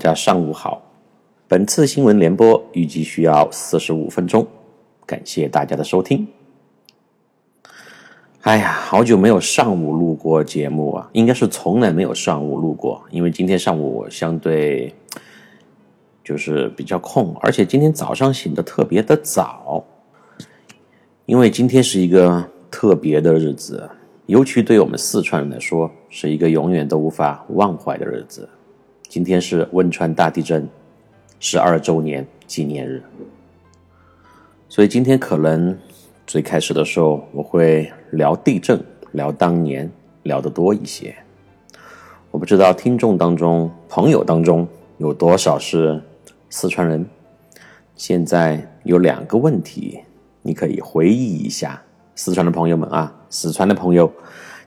大家上午好。本次新闻联播预计需要四十五分钟，感谢大家的收听。哎呀，好久没有上午录过节目啊，应该是从来没有上午录过，因为今天上午相对就是比较空，而且今天早上醒的特别的早，因为今天是一个特别的日子，尤其对我们四川人来说，是一个永远都无法忘怀的日子。今天是汶川大地震十二周年纪念日，所以今天可能最开始的时候我会聊地震，聊当年聊得多一些。我不知道听众当中、朋友当中有多少是四川人。现在有两个问题，你可以回忆一下，四川的朋友们啊，四川的朋友，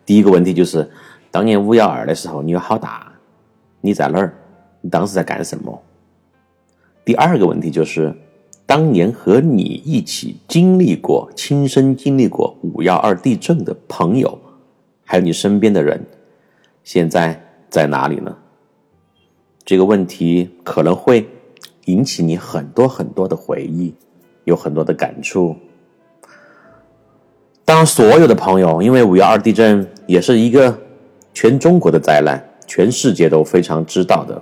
第一个问题就是当年五幺二的时候，你有好大？你在哪儿？你当时在干什么？第二个问题就是，当年和你一起经历过、亲身经历过五幺二地震的朋友，还有你身边的人，现在在哪里呢？这个问题可能会引起你很多很多的回忆，有很多的感触。当所有的朋友，因为五幺二地震也是一个全中国的灾难。全世界都非常知道的，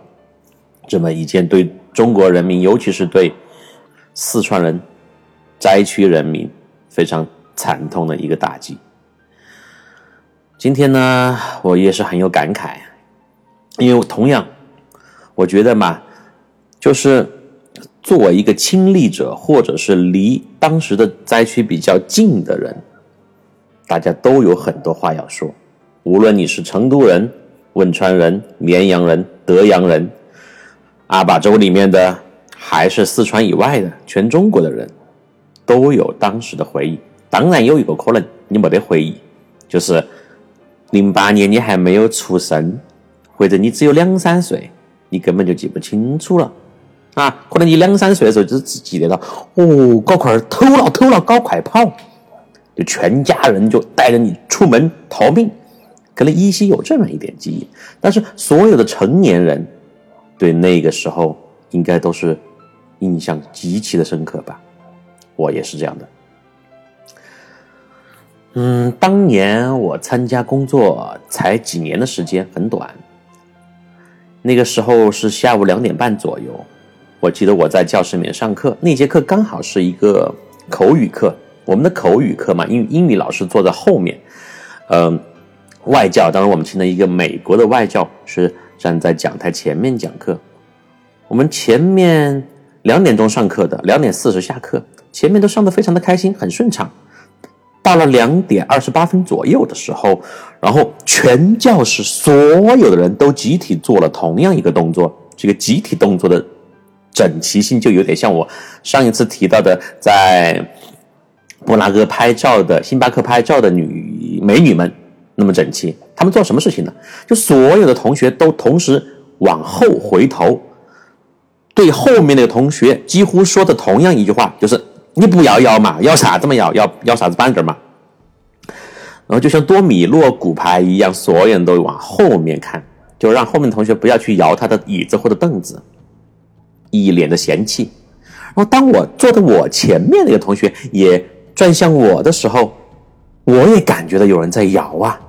这么一件对中国人民，尤其是对四川人灾区人民非常惨痛的一个打击。今天呢，我也是很有感慨，因为同样，我觉得嘛，就是作为一个亲历者，或者是离当时的灾区比较近的人，大家都有很多话要说，无论你是成都人。汶川人、绵阳人、德阳人，阿坝州里面的，还是四川以外的，全中国的人，都有当时的回忆。当然有一个可能你没得回忆，就是零八年你还没有出生，或者你只有两三岁，你根本就记不清楚了。啊，可能你两三岁的时候就只记得到，哦，搞快偷了偷了，搞快跑，就全家人就带着你出门逃命。可能依稀有这么一点记忆，但是所有的成年人对那个时候应该都是印象极其的深刻吧？我也是这样的。嗯，当年我参加工作才几年的时间，很短。那个时候是下午两点半左右，我记得我在教室里面上课，那节课刚好是一个口语课。我们的口语课嘛，英英语老师坐在后面，嗯。外教，当然我们请了一个美国的外教，是站在讲台前面讲课。我们前面两点钟上课的，两点四十下课，前面都上的非常的开心，很顺畅。到了两点二十八分左右的时候，然后全教室所有的人都集体做了同样一个动作，这个集体动作的整齐性就有点像我上一次提到的，在布拉格拍照的星巴克拍照的女美女们。那么整齐，他们做什么事情呢？就所有的同学都同时往后回头，对后面那个同学几乎说的同样一句话，就是“你不要摇嘛，摇啥子嘛，摇摇摇啥子板凳嘛。”然后就像多米诺骨牌一样，所有人都往后面看，就让后面同学不要去摇他的椅子或者凳子，一脸的嫌弃。然后当我坐在我前面那个同学也转向我的时候，我也感觉到有人在摇啊。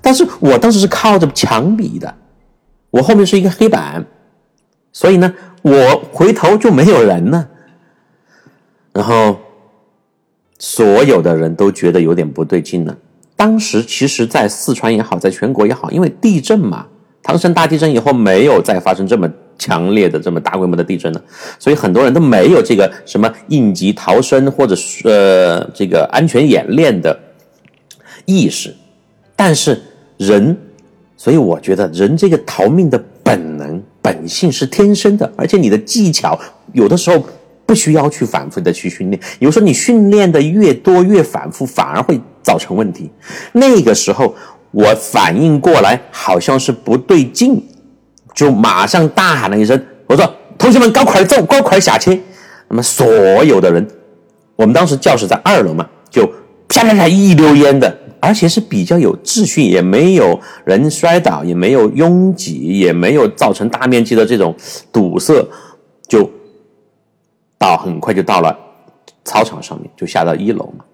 但是我当时是靠着墙壁的，我后面是一个黑板，所以呢，我回头就没有人了。然后所有的人都觉得有点不对劲了。当时其实，在四川也好，在全国也好，因为地震嘛，唐山大地震以后没有再发生这么强烈的、这么大规模的地震了，所以很多人都没有这个什么应急逃生或者呃这个安全演练的意识，但是。人，所以我觉得人这个逃命的本能、本性是天生的，而且你的技巧有的时候不需要去反复的去训练，有时候你训练的越多、越反复，反而会造成问题。那个时候我反应过来，好像是不对劲，就马上大喊了一声：“我说同学们，赶快走，赶快下去！”那么所有的人，我们当时教室在二楼嘛，就啪啪啪一溜烟的。而且是比较有秩序，也没有人摔倒，也没有拥挤，也没有造成大面积的这种堵塞，就到很快就到了操场上面，就下到一楼嘛。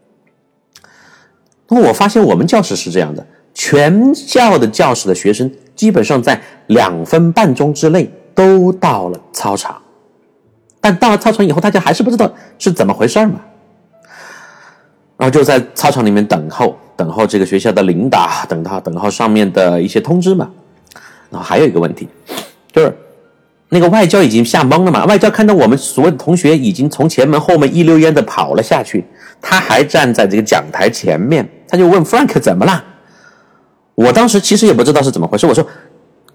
那么我发现我们教室是这样的，全校的教室的学生基本上在两分半钟之内都到了操场，但到了操场以后，大家还是不知道是怎么回事嘛。然后就在操场里面等候，等候这个学校的领导，等到等候上面的一些通知嘛。然后还有一个问题，就是那个外教已经吓懵了嘛。外教看到我们所有的同学已经从前门后门一溜烟的跑了下去，他还站在这个讲台前面，他就问 Frank 怎么了。我当时其实也不知道是怎么回事，我说：“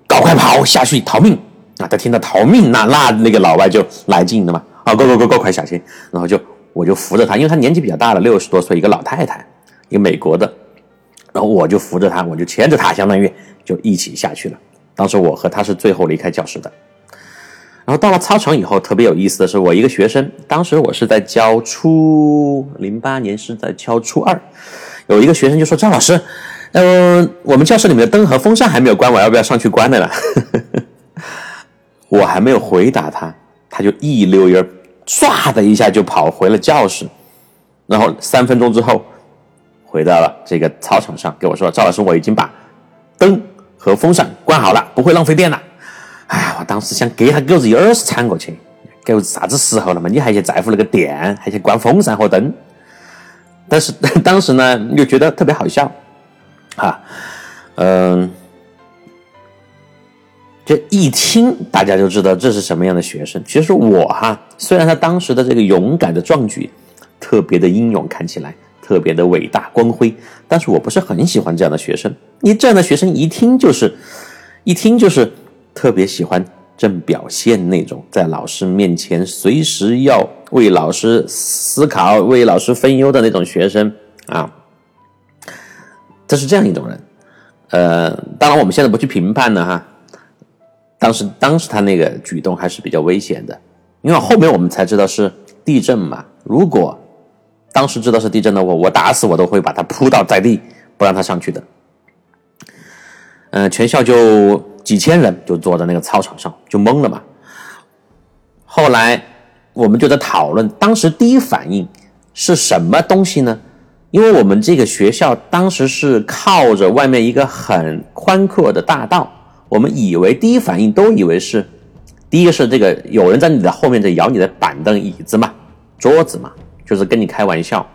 赶快跑下去逃命！”啊，他听到逃命，那那那个老外就来劲了嘛。啊，go go go go，快下去！然后就。我就扶着他，因为他年纪比较大了，六十多岁，一个老太太，一个美国的，然后我就扶着他，我就牵着他，相当于就一起下去了。当时我和他是最后离开教室的。然后到了操场以后，特别有意思的是，我一个学生，当时我是在教初零八年是在教初二，有一个学生就说：“张老师，嗯，我们教室里面的灯和风扇还没有关，我要不要上去关了呢？” 我还没有回答他，他就一溜烟。唰的一下就跑回了教室，然后三分钟之后回到了这个操场上，跟我说：“赵老师，我已经把灯和风扇关好了，不会浪费电了。”哎呀，我当时想给他狗子一耳屎铲过去，狗子啥子时候了嘛？你还去在乎那个电，还去关风扇和灯？但是当时呢，又觉得特别好笑，啊，嗯。这一听，大家就知道这是什么样的学生。其实我哈，虽然他当时的这个勇敢的壮举，特别的英勇，看起来特别的伟大光辉，但是我不是很喜欢这样的学生。你这样的学生一听就是，一听就是特别喜欢正表现那种，在老师面前随时要为老师思考、为老师分忧的那种学生啊。他是这样一种人。呃，当然我们现在不去评判了哈。当时，当时他那个举动还是比较危险的，因为后面我们才知道是地震嘛。如果当时知道是地震的话，我打死我都会把他扑倒在地，不让他上去的。嗯，全校就几千人就坐在那个操场上，就懵了嘛。后来我们就在讨论，当时第一反应是什么东西呢？因为我们这个学校当时是靠着外面一个很宽阔的大道。我们以为第一反应都以为是，第一个是这个有人在你的后面在摇你的板凳、椅子嘛、桌子嘛，就是跟你开玩笑。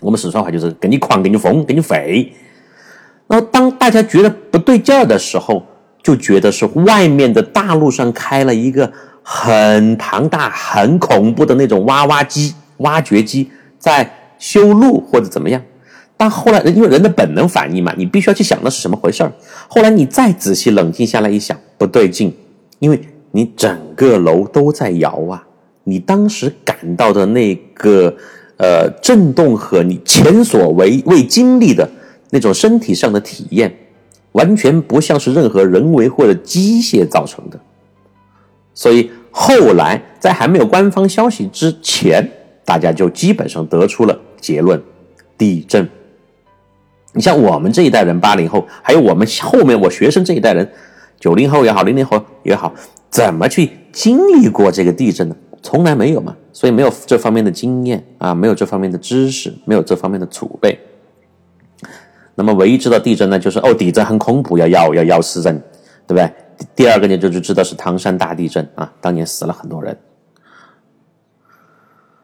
我们四川话就是跟你狂、跟你疯、跟你废。然后当大家觉得不对劲儿的时候，就觉得是外面的大路上开了一个很庞大、很恐怖的那种挖挖机、挖掘机在修路或者怎么样。但后来，因为人的本能反应嘛，你必须要去想那是什么回事儿。后来你再仔细冷静下来一想，不对劲，因为你整个楼都在摇啊，你当时感到的那个呃震动和你前所未未经历的那种身体上的体验，完全不像是任何人为或者机械造成的。所以后来在还没有官方消息之前，大家就基本上得出了结论：地震。你像我们这一代人，八零后，还有我们后面我学生这一代人，九零后也好，零零后也好，怎么去经历过这个地震呢？从来没有嘛，所以没有这方面的经验啊，没有这方面的知识，没有这方面的储备。那么唯一知道地震呢，就是哦，地震很恐怖，要要要要死人，对不对？第二个呢，就是知道是唐山大地震啊，当年死了很多人。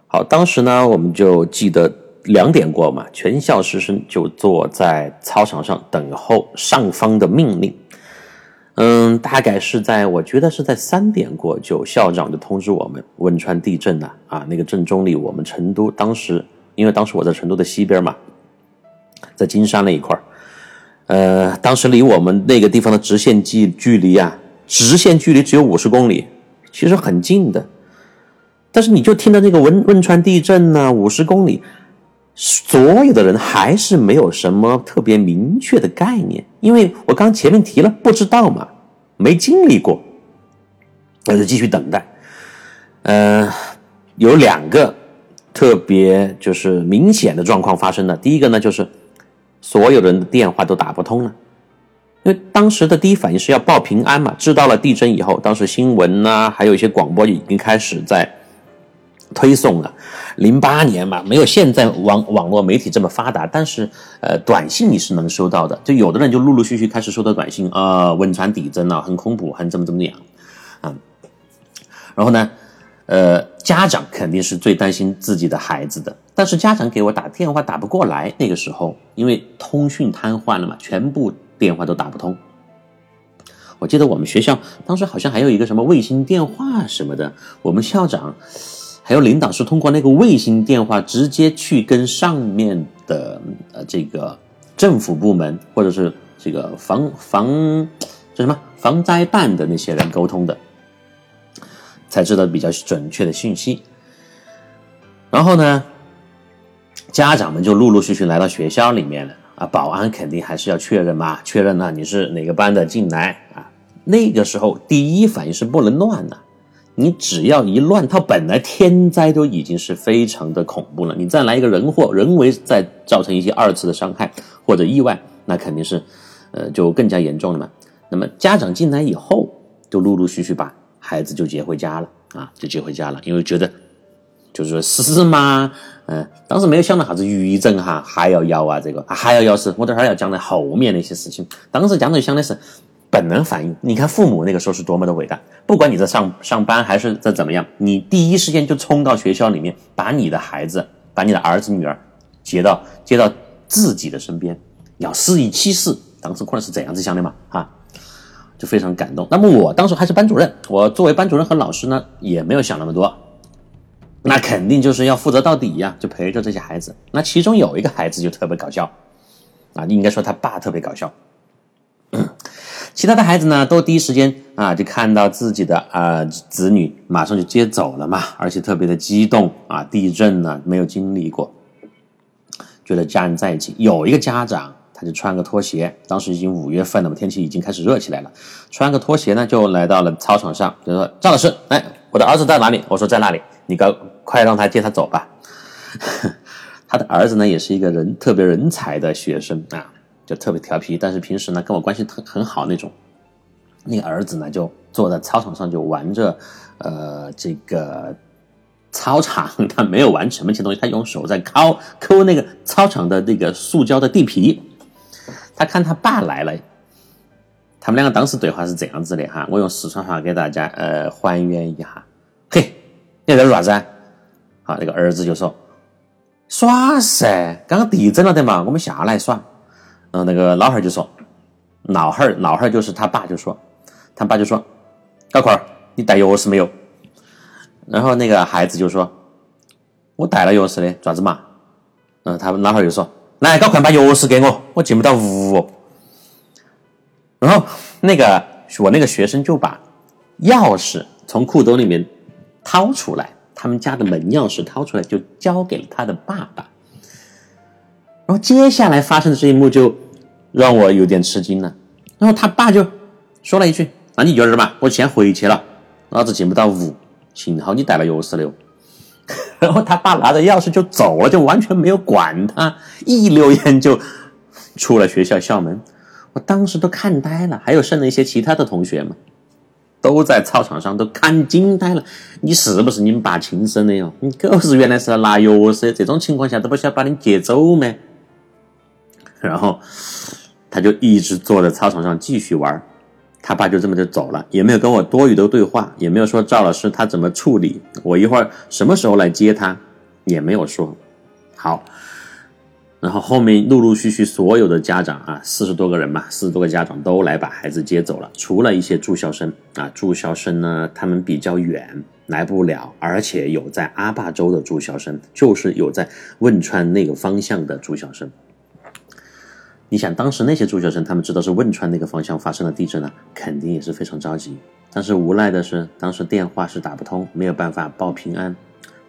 好，当时呢，我们就记得。两点过嘛，全校师生就坐在操场上等候上方的命令。嗯，大概是在我觉得是在三点过，就校长就通知我们汶川地震了啊！那个震中离我们成都当时，因为当时我在成都的西边嘛，在金山那一块儿，呃，当时离我们那个地方的直线距距离啊，直线距离只有五十公里，其实很近的。但是你就听到那个汶汶川地震呢，五十公里。所有的人还是没有什么特别明确的概念，因为我刚前面提了，不知道嘛，没经历过，那就继续等待。呃，有两个特别就是明显的状况发生了。第一个呢，就是所有人的电话都打不通了。因为当时的第一反应是要报平安嘛，知道了地震以后，当时新闻呐，还有一些广播已经开始在推送了。零八年嘛，没有现在网网络媒体这么发达，但是呃，短信你是能收到的，就有的人就陆陆续续开始收到短信啊，汶川地震了，很恐怖，很怎么怎么样啊。然后呢，呃，家长肯定是最担心自己的孩子的，但是家长给我打电话打不过来，那个时候因为通讯瘫痪了嘛，全部。电话都打不通。我记得我们学校当时好像还有一个什么卫星电话什么的，我们校长还有领导是通过那个卫星电话直接去跟上面的呃这个政府部门或者是这个防防叫什么防灾办的那些人沟通的，才知道比较准确的信息。然后呢，家长们就陆陆续续来到学校里面了。啊，保安肯定还是要确认嘛，确认了你是哪个班的进来啊。那个时候第一反应是不能乱的，你只要一乱，它本来天灾都已经是非常的恐怖了，你再来一个人祸，人为再造成一些二次的伤害或者意外，那肯定是，呃，就更加严重了嘛。那么家长进来以后，就陆陆续续把孩子就接回家了啊，就接回家了，因为觉得。就是说是吗？嗯，当时没有想到啥子余震哈，还要摇啊，这个还要摇是，我等会儿要讲的后面那些事情。当时江就想的是本能反应，你看父母那个时候是多么的伟大，不管你在上上班还是在怎么样，你第一时间就冲到学校里面，把你的孩子，把你的儿子女儿接到接到自己的身边，要死一起死。当时可能是这样子想的嘛，哈，就非常感动。那么我当时还是班主任，我作为班主任和老师呢，也没有想那么多。那肯定就是要负责到底呀，就陪着这些孩子。那其中有一个孩子就特别搞笑，啊，应该说他爸特别搞笑。其他的孩子呢，都第一时间啊，就看到自己的啊子女马上就接走了嘛，而且特别的激动啊，地震呢没有经历过，觉得家人在一起。有一个家长，他就穿个拖鞋，当时已经五月份了嘛，天气已经开始热起来了，穿个拖鞋呢，就来到了操场上，就说：“赵老师，哎，我的儿子在哪里？”我说：“在那里。”你赶快让他接他走吧。他的儿子呢，也是一个人特别人才的学生啊，特别调皮，但是平时呢跟我关系特很好那种。那个儿子呢，就坐在操场上就玩着，呃，这个操场 他没有玩什么其东西，他用手在抠抠那个操场的那个塑胶的地皮。他看他爸来了，他们两个当时对话是这样子的哈，我用四川话给大家呃还原一下，嘿。你在做啥子啊？好，那个儿子就说：“耍噻，刚刚地震了的嘛，我们下来耍。”嗯那个老汉就说：“老汉，老汉就是他爸，就说，他爸就说，高坤，你带钥匙没有？”然后那个孩子就说：“我带了钥匙的，爪子嘛？”嗯，他老汉儿就说：“来，高快把钥匙给我，我进不到屋。”然后那个我那个学生就把钥匙从裤兜里面。掏出来，他们家的门钥匙掏出来，就交给了他的爸爸。然后接下来发生的这一幕就让我有点吃惊了。然后他爸就说了一句：“那你就这儿嘛，我先回去了，老子进不到屋。幸好你带了钥匙了。”然后他爸拿着钥匙就走了，就完全没有管他，一溜烟就出了学校校门。我当时都看呆了，还有剩了一些其他的同学嘛。都在操场上都看惊呆了，你是不是你们爸亲生的哟？你狗日原来是要拿钥匙，这种情况下都不晓得把你接走吗？然后他就一直坐在操场上继续玩，他爸就这么就走了，也没有跟我多余的对话，也没有说赵老师他怎么处理，我一会儿什么时候来接他，也没有说。好。然后后面陆陆续续所有的家长啊，四十多个人嘛，四十多个家长都来把孩子接走了，除了一些住校生啊，住校生呢他们比较远来不了，而且有在阿坝州的住校生，就是有在汶川那个方向的住校生。你想当时那些住校生，他们知道是汶川那个方向发生了地震了，肯定也是非常着急，但是无奈的是当时电话是打不通，没有办法报平安。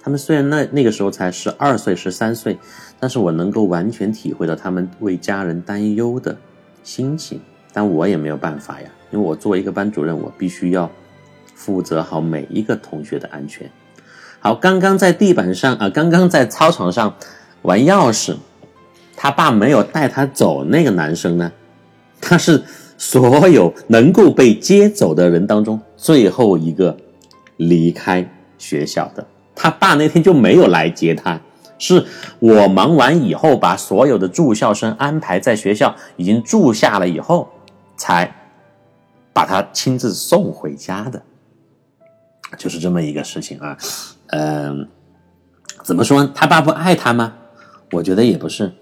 他们虽然那那个时候才十二岁、十三岁，但是我能够完全体会到他们为家人担忧的心情。但我也没有办法呀，因为我作为一个班主任，我必须要负责好每一个同学的安全。好，刚刚在地板上啊，刚刚在操场上玩钥匙，他爸没有带他走那个男生呢，他是所有能够被接走的人当中最后一个离开学校的。他爸那天就没有来接他，是我忙完以后，把所有的住校生安排在学校已经住下了以后，才把他亲自送回家的，就是这么一个事情啊。嗯，怎么说？他爸不爱他吗？我觉得也不是，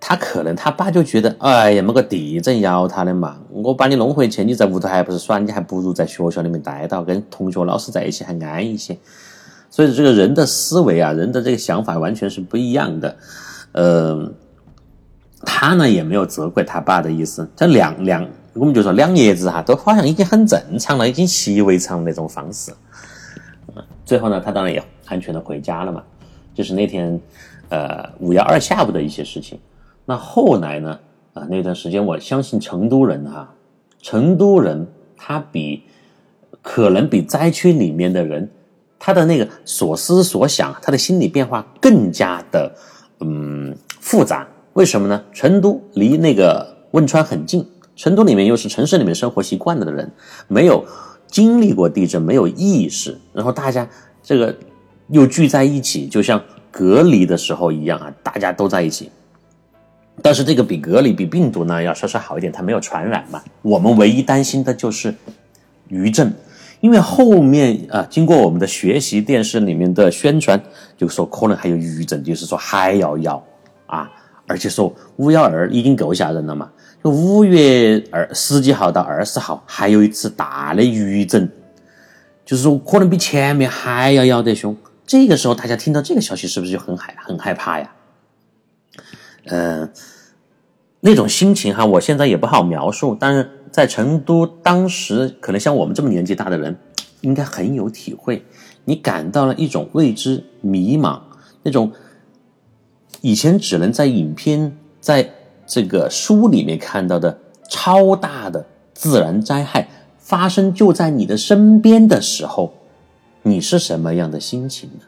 他可能他爸就觉得，哎呀，么个地震要他的嘛，我把你弄回去，你在屋头还不是耍，你还不如在学校里面待到，跟同学老师在一起还安一些。所以这个人的思维啊，人的这个想法完全是不一样的。呃，他呢也没有责怪他爸的意思，这两两，我们就说两爷子哈，都好像已经很正常了，已经习以为常那种方式。最后呢，他当然也安全的回家了嘛。就是那天，呃，五幺二下午的一些事情。那后来呢，啊，那段时间，我相信成都人哈，成都人他比可能比灾区里面的人。他的那个所思所想，他的心理变化更加的嗯复杂。为什么呢？成都离那个汶川很近，成都里面又是城市里面生活习惯了的人，没有经历过地震，没有意识，然后大家这个又聚在一起，就像隔离的时候一样啊，大家都在一起。但是这个比隔离比病毒呢要稍稍好一点，它没有传染嘛。我们唯一担心的就是余震。因为后面啊，经过我们的学习，电视里面的宣传，就说可能还有余震，就是说还要要啊，而且说五幺二已经够吓人了嘛，就五月二十几号到二十号还有一次大的余震，就是说可能比前面还要要得凶。这个时候大家听到这个消息，是不是就很害很害怕呀？嗯，那种心情哈，我现在也不好描述，但是。在成都，当时可能像我们这么年纪大的人，应该很有体会。你感到了一种未知、迷茫，那种以前只能在影片、在这个书里面看到的超大的自然灾害发生就在你的身边的时候，你是什么样的心情呢？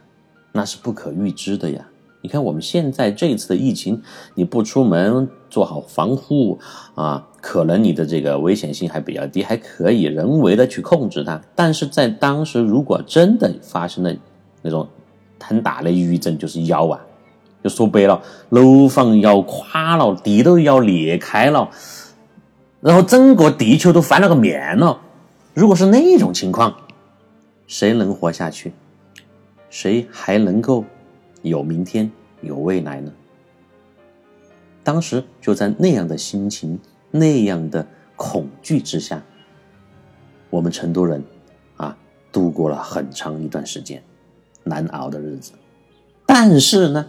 那是不可预知的呀。你看我们现在这次的疫情，你不出门做好防护啊，可能你的这个危险性还比较低，还可以人为的去控制它。但是在当时，如果真的发生了那种很大的抑郁症，就是腰啊，就说白了，楼房要垮了，地都要裂开了，然后整个地球都翻了个面了。如果是那种情况，谁能活下去？谁还能够？有明天，有未来呢。当时就在那样的心情、那样的恐惧之下，我们成都人啊，度过了很长一段时间难熬的日子。但是呢，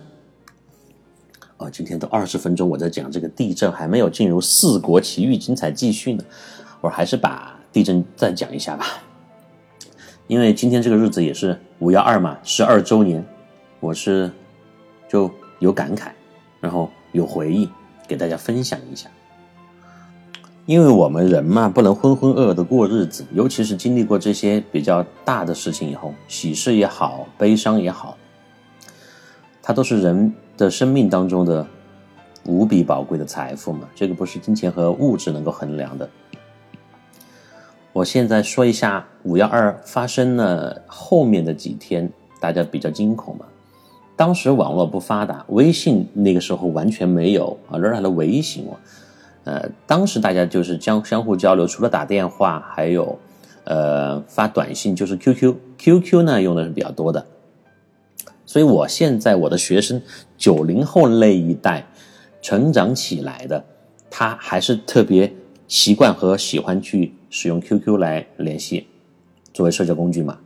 哦，今天都二十分钟，我在讲这个地震，还没有进入四国奇遇精彩继续呢。我还是把地震再讲一下吧，因为今天这个日子也是五幺二嘛，十二周年。我是就有感慨，然后有回忆，给大家分享一下。因为我们人嘛，不能浑浑噩噩的过日子，尤其是经历过这些比较大的事情以后，喜事也好，悲伤也好，它都是人的生命当中的无比宝贵的财富嘛。这个不是金钱和物质能够衡量的。我现在说一下五幺二发生了后面的几天，大家比较惊恐嘛。当时网络不发达，微信那个时候完全没有啊，仍然的微信哦？呃，当时大家就是相相互交流，除了打电话，还有呃发短信，就是 QQ，QQ 呢用的是比较多的。所以我现在我的学生九零后那一代成长起来的，他还是特别习惯和喜欢去使用 QQ 来联系，作为社交工具嘛。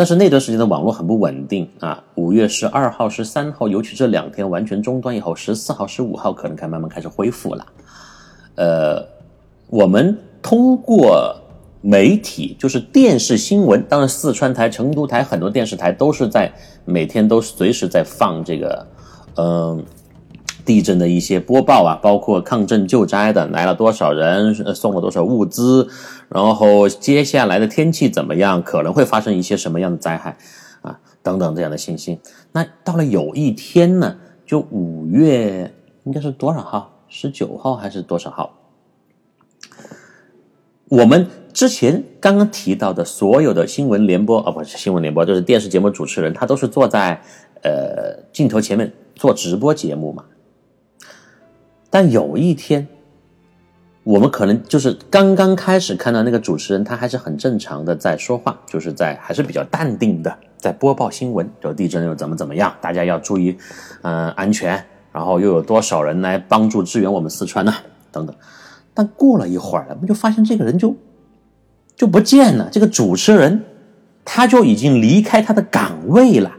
但是那段时间的网络很不稳定啊，五月十二号、十三号，尤其这两天完全中断以后，十四号、十五号可能开慢慢开始恢复了。呃，我们通过媒体，就是电视新闻，当然四川台、成都台很多电视台都是在每天都随时在放这个，嗯。地震的一些播报啊，包括抗震救灾的来了多少人，送了多少物资，然后接下来的天气怎么样，可能会发生一些什么样的灾害啊，等等这样的信息。那到了有一天呢，就五月应该是多少号？十九号还是多少号？我们之前刚刚提到的所有的新闻联播啊，不是新闻联播，就是电视节目主持人，他都是坐在呃镜头前面做直播节目嘛。但有一天，我们可能就是刚刚开始看到那个主持人，他还是很正常的在说话，就是在还是比较淡定的在播报新闻，就地震又怎么怎么样，大家要注意嗯安全，然后又有多少人来帮助支援我们四川呢？等等。但过了一会儿，我们就发现这个人就就不见了。这个主持人他就已经离开他的岗位了。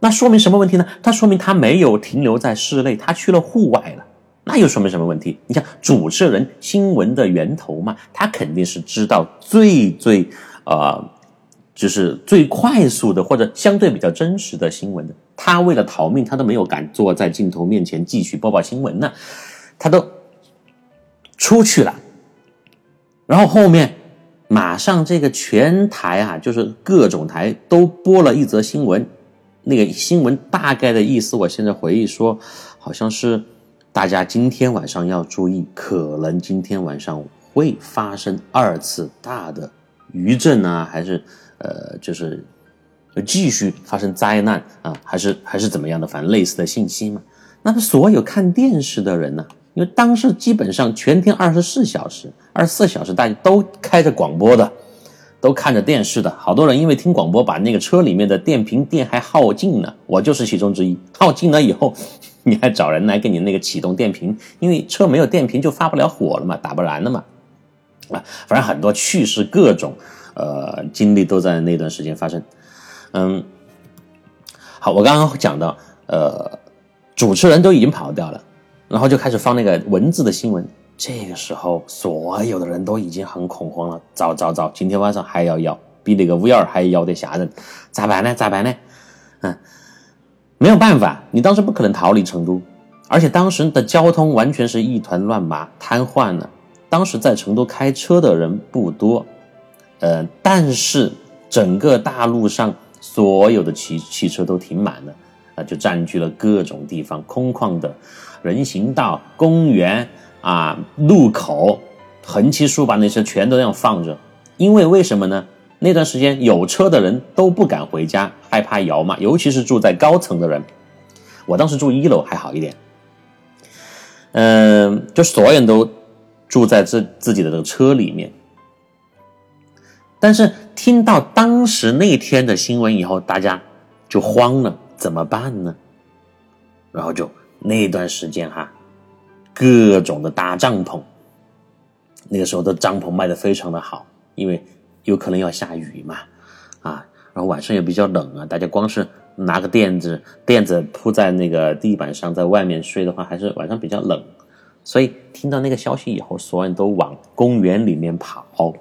那说明什么问题呢？他说明他没有停留在室内，他去了户外了。那又说明什么问题？你想主持人新闻的源头嘛，他肯定是知道最最呃，就是最快速的或者相对比较真实的新闻的。他为了逃命，他都没有敢坐在镜头面前继续播报新闻呢，他都。出去了，然后后面马上这个全台啊，就是各种台都播了一则新闻。那个新闻大概的意思，我现在回忆说，好像是大家今天晚上要注意，可能今天晚上会发生二次大的余震啊，还是呃，就是继续发生灾难啊，还是还是怎么样的，反正类似的信息嘛。那么所有看电视的人呢？因为当时基本上全天二十四小时，二十四小时大家都开着广播的，都看着电视的。好多人因为听广播，把那个车里面的电瓶电还耗尽了。我就是其中之一。耗尽了以后，你还找人来给你那个启动电瓶，因为车没有电瓶就发不了火了嘛，打不燃了嘛。啊，反正很多趣事，各种呃经历都在那段时间发生。嗯，好，我刚刚讲到，呃，主持人都已经跑掉了。然后就开始放那个文字的新闻，这个时候所有的人都已经很恐慌了。糟糟糟，今天晚上还要摇，比那个五幺二还摇得吓人，咋办呢？咋办呢？嗯，没有办法，你当时不可能逃离成都，而且当时的交通完全是一团乱麻，瘫痪了。当时在成都开车的人不多，呃，但是整个大路上所有的汽汽车都停满了，啊，就占据了各种地方空旷的。人行道、公园啊、路口、横七竖八那些全都这样放着，因为为什么呢？那段时间有车的人都不敢回家，害怕摇嘛，尤其是住在高层的人。我当时住一楼还好一点，嗯，就所有人都住在自自己的这个车里面。但是听到当时那天的新闻以后，大家就慌了，怎么办呢？然后就。那段时间哈，各种的搭帐篷，那个时候的帐篷卖的非常的好，因为有可能要下雨嘛，啊，然后晚上也比较冷啊，大家光是拿个垫子垫子铺在那个地板上，在外面睡的话，还是晚上比较冷，所以听到那个消息以后，所有人都往公园里面跑，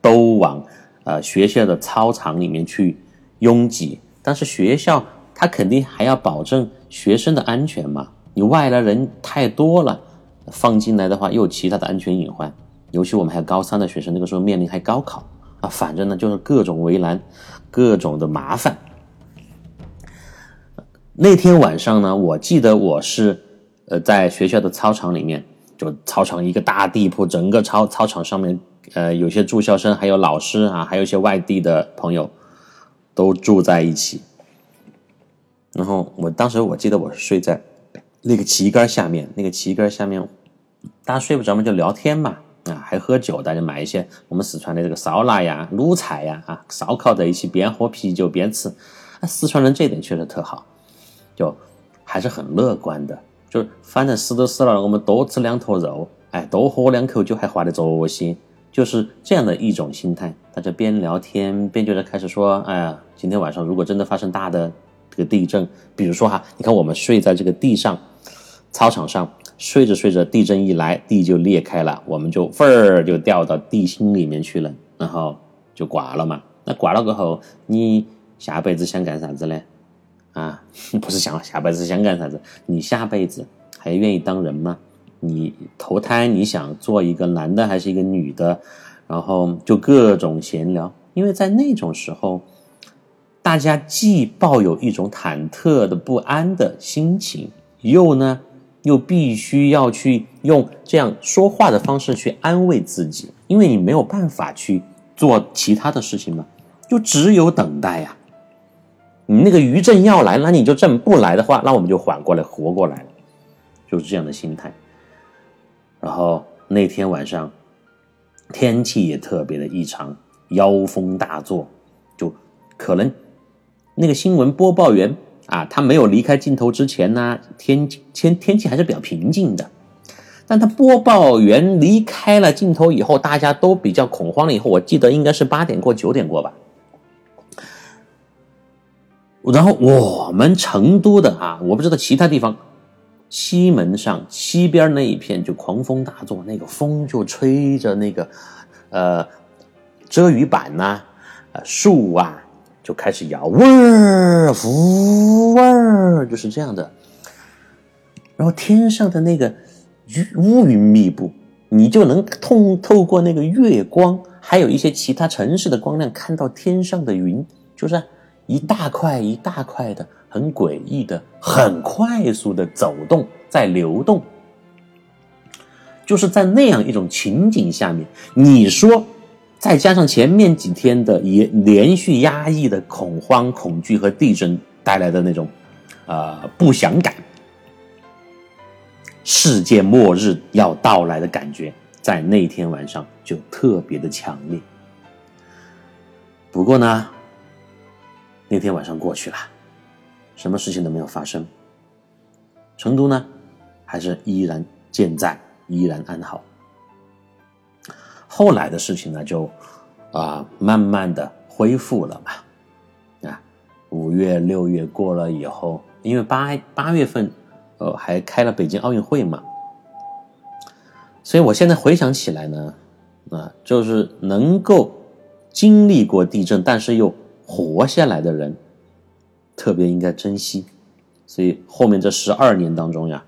都往呃学校的操场里面去拥挤，但是学校它肯定还要保证学生的安全嘛。你外来人太多了，放进来的话又有其他的安全隐患，尤其我们还有高三的学生，那个时候面临还高考。反正呢就是各种为难，各种的麻烦。那天晚上呢，我记得我是呃在学校的操场里面，就操场一个大地铺，整个操操场上面呃有些住校生，还有老师啊，还有一些外地的朋友都住在一起。然后我当时我记得我是睡在。那个旗杆下面，那个旗杆下面，大家睡不着嘛，就聊天嘛，啊，还喝酒，大家买一些我们四川的这个烧腊呀、卤菜呀，啊，烧烤在一起，边喝啤酒边吃。啊，四川人这点确实特好，就还是很乐观的，就是反正死都死了，我们多吃两坨肉，哎，多喝两口酒还划得着些，就是这样的一种心态。大家边聊天边觉得开始说，哎呀，今天晚上如果真的发生大的这个地震，比如说哈，你看我们睡在这个地上。操场上睡着睡着，地震一来，地就裂开了，我们就缝儿就掉到地心里面去了，然后就挂了嘛。那挂了过后，你下辈子想干啥子呢？啊，不是想下辈子想干啥子？你下辈子还愿意当人吗？你投胎你想做一个男的还是一个女的？然后就各种闲聊，因为在那种时候，大家既抱有一种忐忑的不安的心情，又呢，又必须要去用这样说话的方式去安慰自己，因为你没有办法去做其他的事情嘛，就只有等待呀。你那个余震要来，那你就震不来的话，那我们就缓过来，活过来了，就是这样的心态。然后那天晚上，天气也特别的异常，妖风大作，就可能。那个新闻播报员啊，他没有离开镜头之前呢，天天天气还是比较平静的。但他播报员离开了镜头以后，大家都比较恐慌了。以后我记得应该是八点过九点过吧。然后我们成都的啊，我不知道其他地方，西门上西边那一片就狂风大作，那个风就吹着那个呃遮雨板呐，呃树啊。就开始摇，味儿，呼味儿，就是这样的。然后天上的那个乌云密布，你就能透透过那个月光，还有一些其他城市的光亮，看到天上的云，就是一大块一大块的，很诡异的，很快速的走动，在流动。就是在那样一种情景下面，你说。再加上前面几天的也连续压抑的恐慌、恐惧和地震带来的那种，呃不祥感，世界末日要到来的感觉，在那天晚上就特别的强烈。不过呢，那天晚上过去了，什么事情都没有发生，成都呢还是依然健在，依然安好。后来的事情呢，就啊慢慢的恢复了嘛，啊，五月六月过了以后，因为八八月份，呃，还开了北京奥运会嘛，所以我现在回想起来呢，啊，就是能够经历过地震，但是又活下来的人，特别应该珍惜。所以后面这十二年当中呀，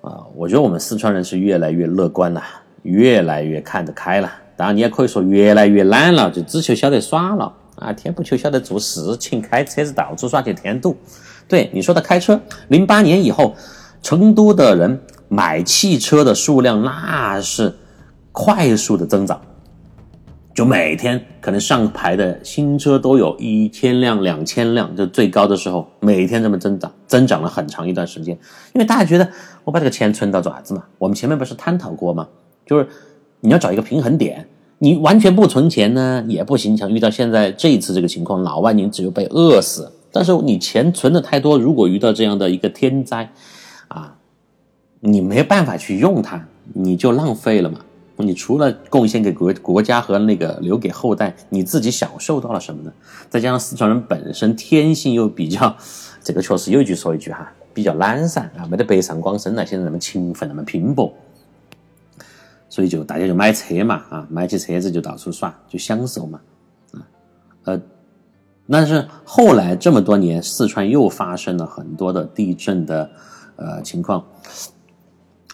啊，我觉得我们四川人是越来越乐观了。越来越看得开了，当然你也可以说越来越懒了，就只求晓得耍了啊，天不求晓得做事情，开车子到处耍去添堵。对你说的开车，零八年以后，成都的人买汽车的数量那是快速的增长，就每天可能上牌的新车都有一千辆、两千辆，就最高的时候每天这么增长，增长了很长一段时间。因为大家觉得我把这个钱存到做啥子嘛？我们前面不是探讨过吗？就是你要找一个平衡点，你完全不存钱呢也不行。像遇到现在这一次这个情况，老外你只有被饿死。但是你钱存的太多，如果遇到这样的一个天灾，啊，你没办法去用它，你就浪费了嘛。你除了贡献给国国家和那个留给后代，你自己享受到了什么呢？再加上四川人本身天性又比较，这个确实有一句说一句哈，比较懒散啊，没得北上广深那些人那么勤奋那么拼搏。所以就大家就买车嘛，啊，买起车子就到处耍，就享受嘛，啊，呃，但是后来这么多年，四川又发生了很多的地震的呃情况，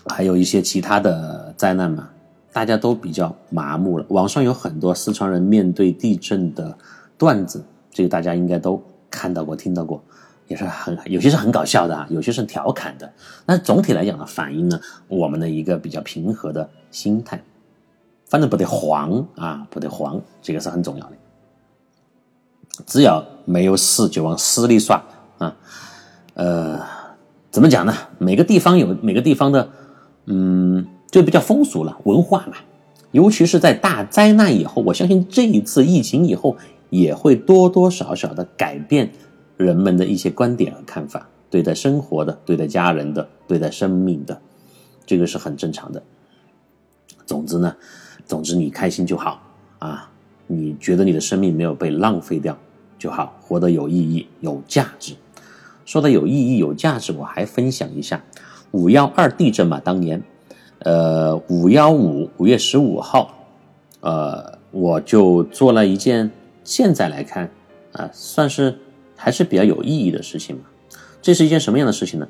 还有一些其他的灾难嘛，大家都比较麻木了。网上有很多四川人面对地震的段子，这个大家应该都看到过、听到过。也是很有些是很搞笑的啊，有些是调侃的。但总体来讲呢，反映了我们的一个比较平和的心态。反正不得慌啊，不得慌，这个是很重要的。只要没有死，就往死里耍啊。呃，怎么讲呢？每个地方有每个地方的，嗯，就比较风俗了，文化嘛。尤其是在大灾难以后，我相信这一次疫情以后，也会多多少少的改变。人们的一些观点和看法，对待生活的，对待家人的，对待生命的，这个是很正常的。总之呢，总之你开心就好啊，你觉得你的生命没有被浪费掉就好，活得有意义、有价值。说的有意义、有价值，我还分享一下五幺二地震嘛，当年，呃，五幺五五月十五号，呃，我就做了一件，现在来看啊，算是。还是比较有意义的事情嘛。这是一件什么样的事情呢？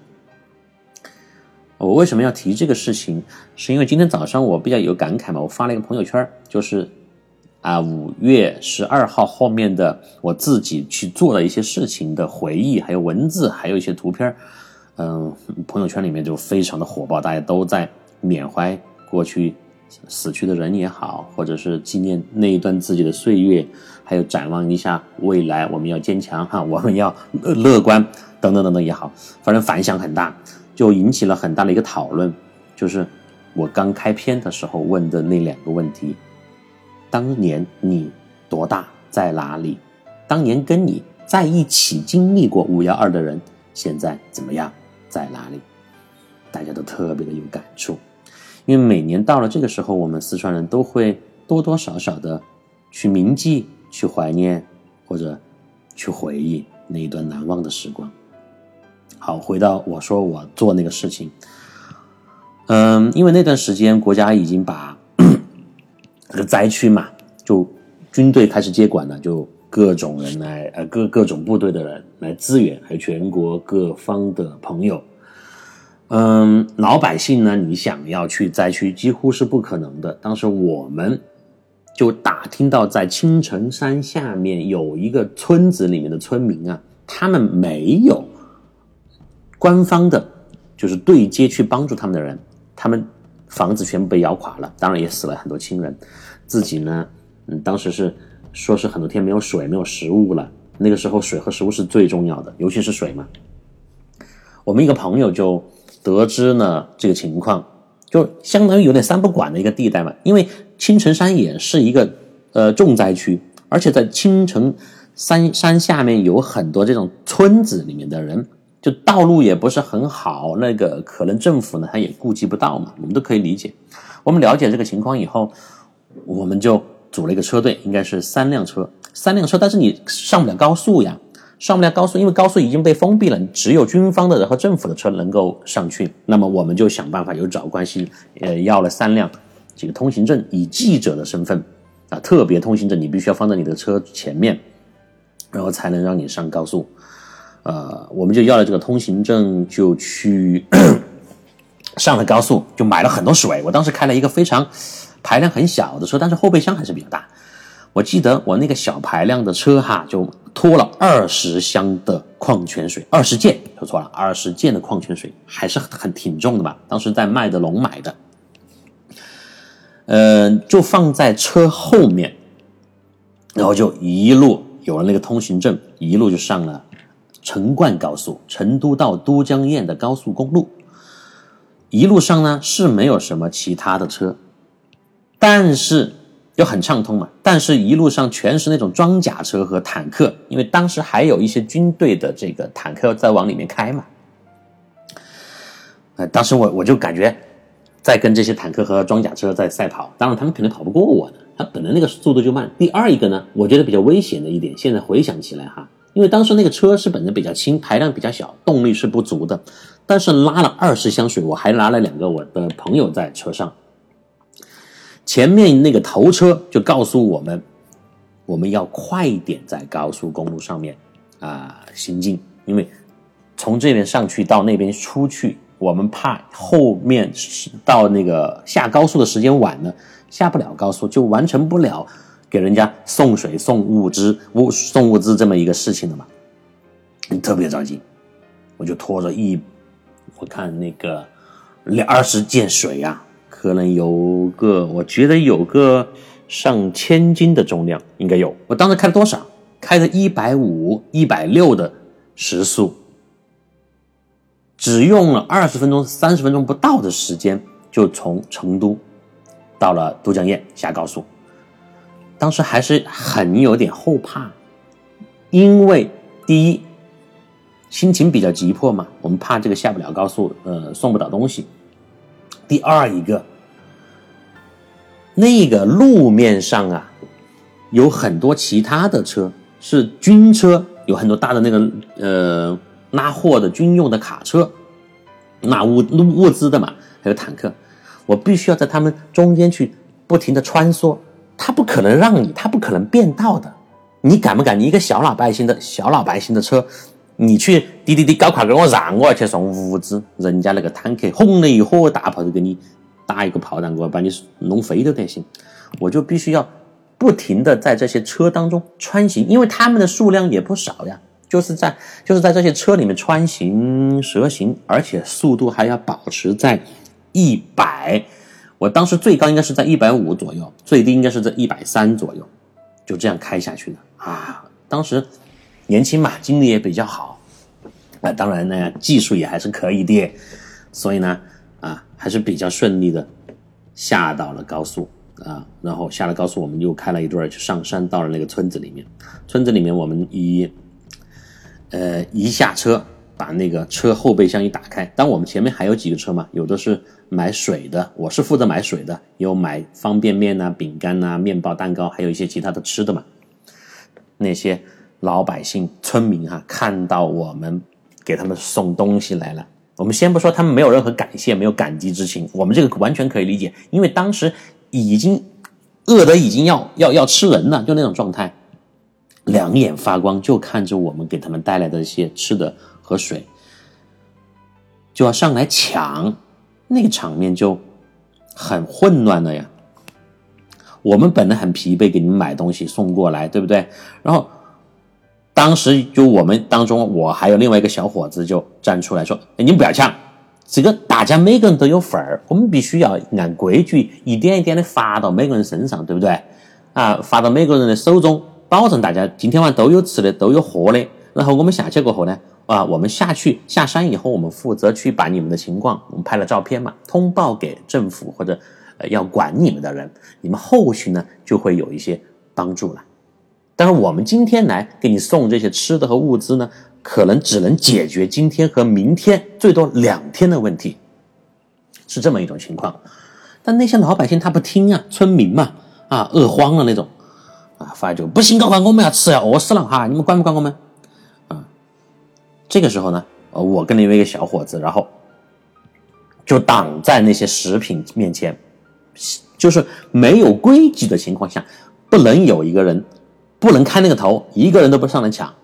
我为什么要提这个事情？是因为今天早上我比较有感慨嘛。我发了一个朋友圈，就是啊，五月十二号后面的我自己去做的一些事情的回忆，还有文字，还有一些图片嗯，朋友圈里面就非常的火爆，大家都在缅怀过去死去的人也好，或者是纪念那一段自己的岁月，还有展望一下未来，我们要坚强哈，我们要乐乐观等等等等也好，反正反响很大，就引起了很大的一个讨论，就是我刚开篇的时候问的那两个问题。当年你多大，在哪里？当年跟你在一起经历过五幺二的人，现在怎么样，在哪里？大家都特别的有感触，因为每年到了这个时候，我们四川人都会多多少少的去铭记、去怀念或者去回忆那一段难忘的时光。好，回到我说我做那个事情，嗯，因为那段时间国家已经把。这个灾区嘛，就军队开始接管了，就各种人来，呃，各各种部队的人来支援，还有全国各方的朋友。嗯，老百姓呢，你想要去灾区几乎是不可能的。当时我们就打听到，在青城山下面有一个村子里面的村民啊，他们没有官方的，就是对接去帮助他们的人，他们。房子全部被摇垮了，当然也死了很多亲人。自己呢，嗯，当时是说是很多天没有水、没有食物了。那个时候水和食物是最重要的，尤其是水嘛。我们一个朋友就得知呢这个情况，就相当于有点三不管的一个地带嘛。因为青城山也是一个呃重灾区，而且在青城山山下面有很多这种村子里面的人。就道路也不是很好，那个可能政府呢他也顾及不到嘛，我们都可以理解。我们了解这个情况以后，我们就组了一个车队，应该是三辆车，三辆车，但是你上不了高速呀，上不了高速，因为高速已经被封闭了，只有军方的人和政府的车能够上去。那么我们就想办法，有找关系，呃，要了三辆这个通行证，以记者的身份啊，特别通行证，你必须要放在你的车前面，然后才能让你上高速。呃，我们就要了这个通行证，就去上了高速，就买了很多水。我当时开了一个非常排量很小的车，但是后备箱还是比较大。我记得我那个小排量的车哈，就拖了二十箱的矿泉水，二十件说错了，二十件的矿泉水还是很挺重的吧？当时在麦德龙买的，呃，就放在车后面，然后就一路有了那个通行证，一路就上了。成灌高速，成都到都江堰的高速公路，一路上呢是没有什么其他的车，但是就很畅通嘛。但是一路上全是那种装甲车和坦克，因为当时还有一些军队的这个坦克在往里面开嘛。呃，当时我我就感觉在跟这些坦克和装甲车在赛跑，当然他们肯定跑不过我的，他本来那个速度就慢。第二一个呢，我觉得比较危险的一点，现在回想起来哈。因为当时那个车是本身比较轻，排量比较小，动力是不足的，但是拉了二十箱水，我还拉了两个我的朋友在车上。前面那个头车就告诉我们，我们要快一点在高速公路上面啊行进，因为从这边上去到那边出去，我们怕后面到那个下高速的时间晚了，下不了高速就完成不了。给人家送水、送物资、物送物资这么一个事情了嘛，特别着急，我就拖着一，我看那个两二十件水呀，可能有个，我觉得有个上千斤的重量，应该有。我当时开了多少？开了一百五、一百六的时速，只用了二十分钟、三十分钟不到的时间，就从成都到了都江堰下高速。当时还是很有点后怕，因为第一，心情比较急迫嘛，我们怕这个下不了高速，呃，送不到东西。第二一个，那个路面上啊，有很多其他的车，是军车，有很多大的那个呃拉货的军用的卡车，拉物物资的嘛，还有坦克，我必须要在他们中间去不停的穿梭。他不可能让你，他不可能变道的。你敢不敢？你一个小老百姓的小老百姓的车，你去滴滴滴搞快给我让我去送物资，人家那个坦克轰的一火大炮就给你打一个炮弹过来，把你弄飞都得行。我就必须要不停的在这些车当中穿行，因为他们的数量也不少呀，就是在就是在这些车里面穿行蛇行，而且速度还要保持在一百，我当时最高应该是在一百五左右，最低应该是在一百三左右，就这样开下去的啊。当时年轻嘛，精力也比较好，啊，当然呢，技术也还是可以的，所以呢，还是比较顺利的下到了高速。啊，然后下了高速，我们又开了一段，就上山到了那个村子里面。村子里面，我们一，呃，一下车，把那个车后备箱一打开。当我们前面还有几个车嘛，有的是买水的，我是负责买水的，有买方便面呐、饼干呐、面包、蛋糕，还有一些其他的吃的嘛。那些老百姓、村民哈，看到我们给他们送东西来了，我们先不说他们没有任何感谢，没有感激之情，我们这个完全可以理解，因为当时。已经饿得已经要要要吃人了，就那种状态，两眼发光，就看着我们给他们带来的一些吃的和水，就要上来抢，那个场面就很混乱了呀。我们本来很疲惫，给你们买东西送过来，对不对？然后当时就我们当中，我还有另外一个小伙子就站出来说：“哎你们不要抢。”这个大家每个人都有份儿，我们必须要按规矩一点一点的发到每个人身上，对不对？啊，发到每个人的手中，保证大家今天晚上都有吃的，都有喝的。然后我们下去过后呢，啊，我们下去下山以后，我们负责去把你们的情况，我们拍了照片嘛，通报给政府或者要管你们的人，你们后续呢就会有一些帮助了。但是我们今天来给你送这些吃的和物资呢？可能只能解决今天和明天最多两天的问题，是这么一种情况。但那些老百姓他不听啊，村民嘛，啊，饿慌了那种，啊，发就不行，搞完我们要吃要饿死了哈，你们管不管我们？啊，这个时候呢，我跟另外一个小伙子，然后就挡在那些食品面前，就是没有规矩的情况下，不能有一个人不能开那个头，一个人都不上来抢。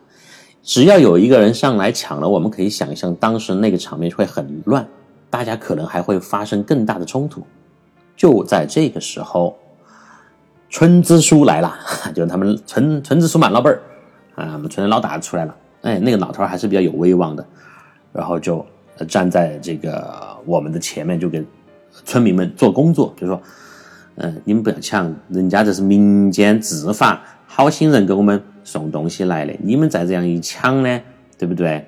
只要有一个人上来抢了，我们可以想象当时那个场面会很乱，大家可能还会发生更大的冲突。就在这个时候，村支书来了，就是他们村村支书嘛，老辈儿啊，我们村的老大出来了。哎，那个老头还是比较有威望的，然后就站在这个我们的前面，就给村民们做工作，就说：“嗯，你们不要抢，人家这是民间自发，好心人给我们。”送东西来的，你们再这样一抢呢，对不对？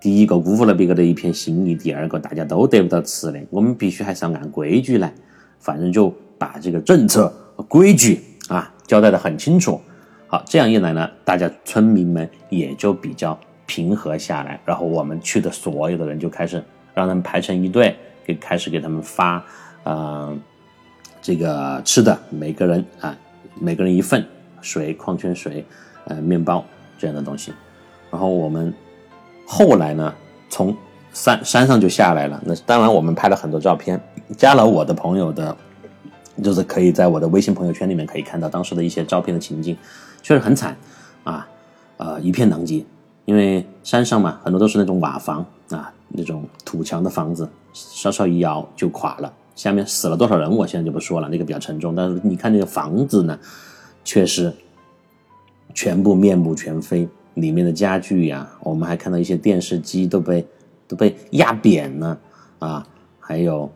第一个辜负了别个的一片心意，第二个大家都得不到吃的。我们必须还是要按规矩来，反正就把这个政策规矩啊交代的很清楚。好，这样一来呢，大家村民们也就比较平和下来。然后我们去的所有的人就开始让他们排成一队，给开始给他们发啊这个吃的，每个人啊每个人一份水，矿泉水。呃，面包这样的东西，然后我们后来呢，从山山上就下来了。那当然，我们拍了很多照片，加了我的朋友的，就是可以在我的微信朋友圈里面可以看到当时的一些照片的情景，确实很惨啊，呃，一片狼藉。因为山上嘛，很多都是那种瓦房啊，那种土墙的房子，稍稍一摇就垮了。下面死了多少人，我现在就不说了，那个比较沉重。但是你看那个房子呢，确实。全部面目全非，里面的家具呀，我们还看到一些电视机都被都被压扁了啊！还有，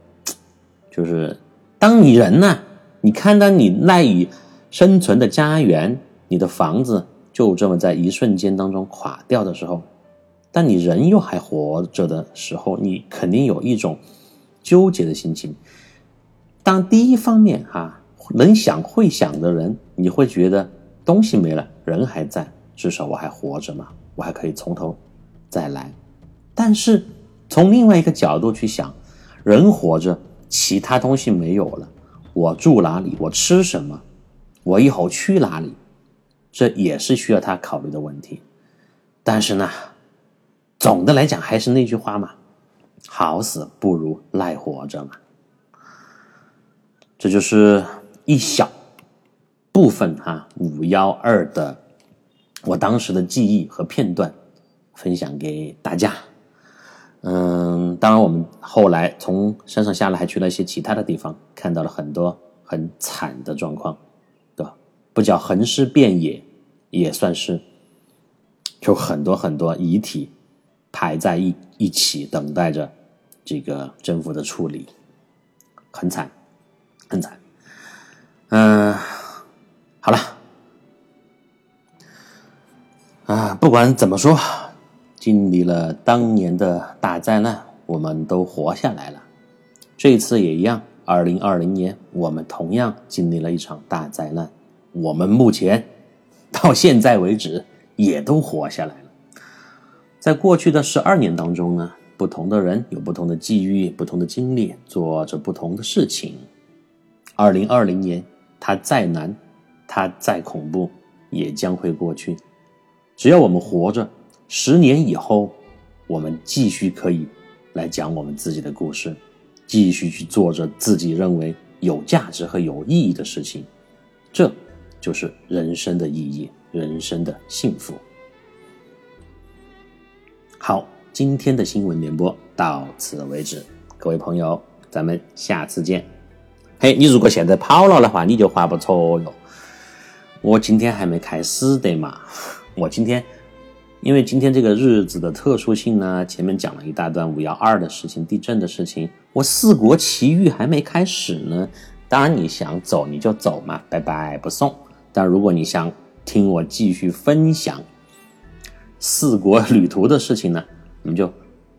就是当你人呢，你看到你赖以生存的家园，你的房子就这么在一瞬间当中垮掉的时候，但你人又还活着的时候，你肯定有一种纠结的心情。当第一方面哈，能想会想的人，你会觉得。东西没了，人还在，至少我还活着嘛，我还可以从头再来。但是从另外一个角度去想，人活着，其他东西没有了，我住哪里？我吃什么？我以后去哪里？这也是需要他考虑的问题。但是呢，总的来讲还是那句话嘛，好死不如赖活着嘛。这就是一小。部分哈五幺二的我当时的记忆和片段分享给大家。嗯，当然我们后来从山上下来，还去了一些其他的地方，看到了很多很惨的状况，对吧？不叫横尸遍野，也算是有很多很多遗体排在一一起，等待着这个政府的处理，很惨，很惨。嗯，好了，啊，不管怎么说，经历了当年的大灾难，我们都活下来了。这次也一样，二零二零年我们同样经历了一场大灾难。我们目前到现在为止也都活下来了。在过去的十二年当中呢，不同的人有不同的际遇、不同的经历，做着不同的事情。二零二零年，它再难，它再恐怖，也将会过去。只要我们活着，十年以后，我们继续可以来讲我们自己的故事，继续去做着自己认为有价值和有意义的事情。这。就是人生的意义，人生的幸福。好，今天的新闻联播到此为止，各位朋友，咱们下次见。嘿，你如果现在跑了的话，你就划不着哟。我今天还没开始的嘛，我今天因为今天这个日子的特殊性呢，前面讲了一大段五幺二的事情、地震的事情，我四国奇遇还没开始呢。当然，你想走你就走嘛，拜拜不送。但如果你想听我继续分享四国旅途的事情呢，你们就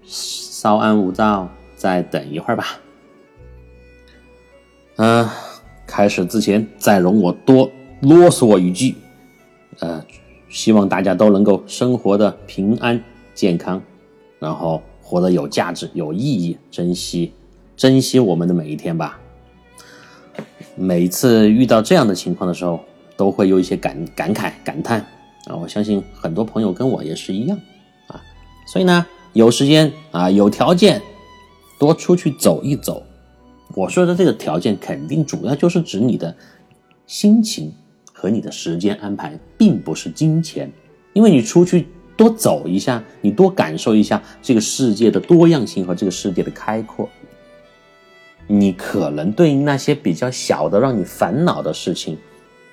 稍安勿躁，再等一会儿吧。嗯，开始之前再容我多啰嗦一句，呃，希望大家都能够生活的平安健康，然后活得有价值、有意义，珍惜珍惜我们的每一天吧。每次遇到这样的情况的时候。都会有一些感感慨感叹啊！我相信很多朋友跟我也是一样啊，所以呢，有时间啊，有条件多出去走一走。我说的这个条件，肯定主要就是指你的心情和你的时间安排，并不是金钱。因为你出去多走一下，你多感受一下这个世界的多样性和这个世界的开阔，你可能对那些比较小的让你烦恼的事情。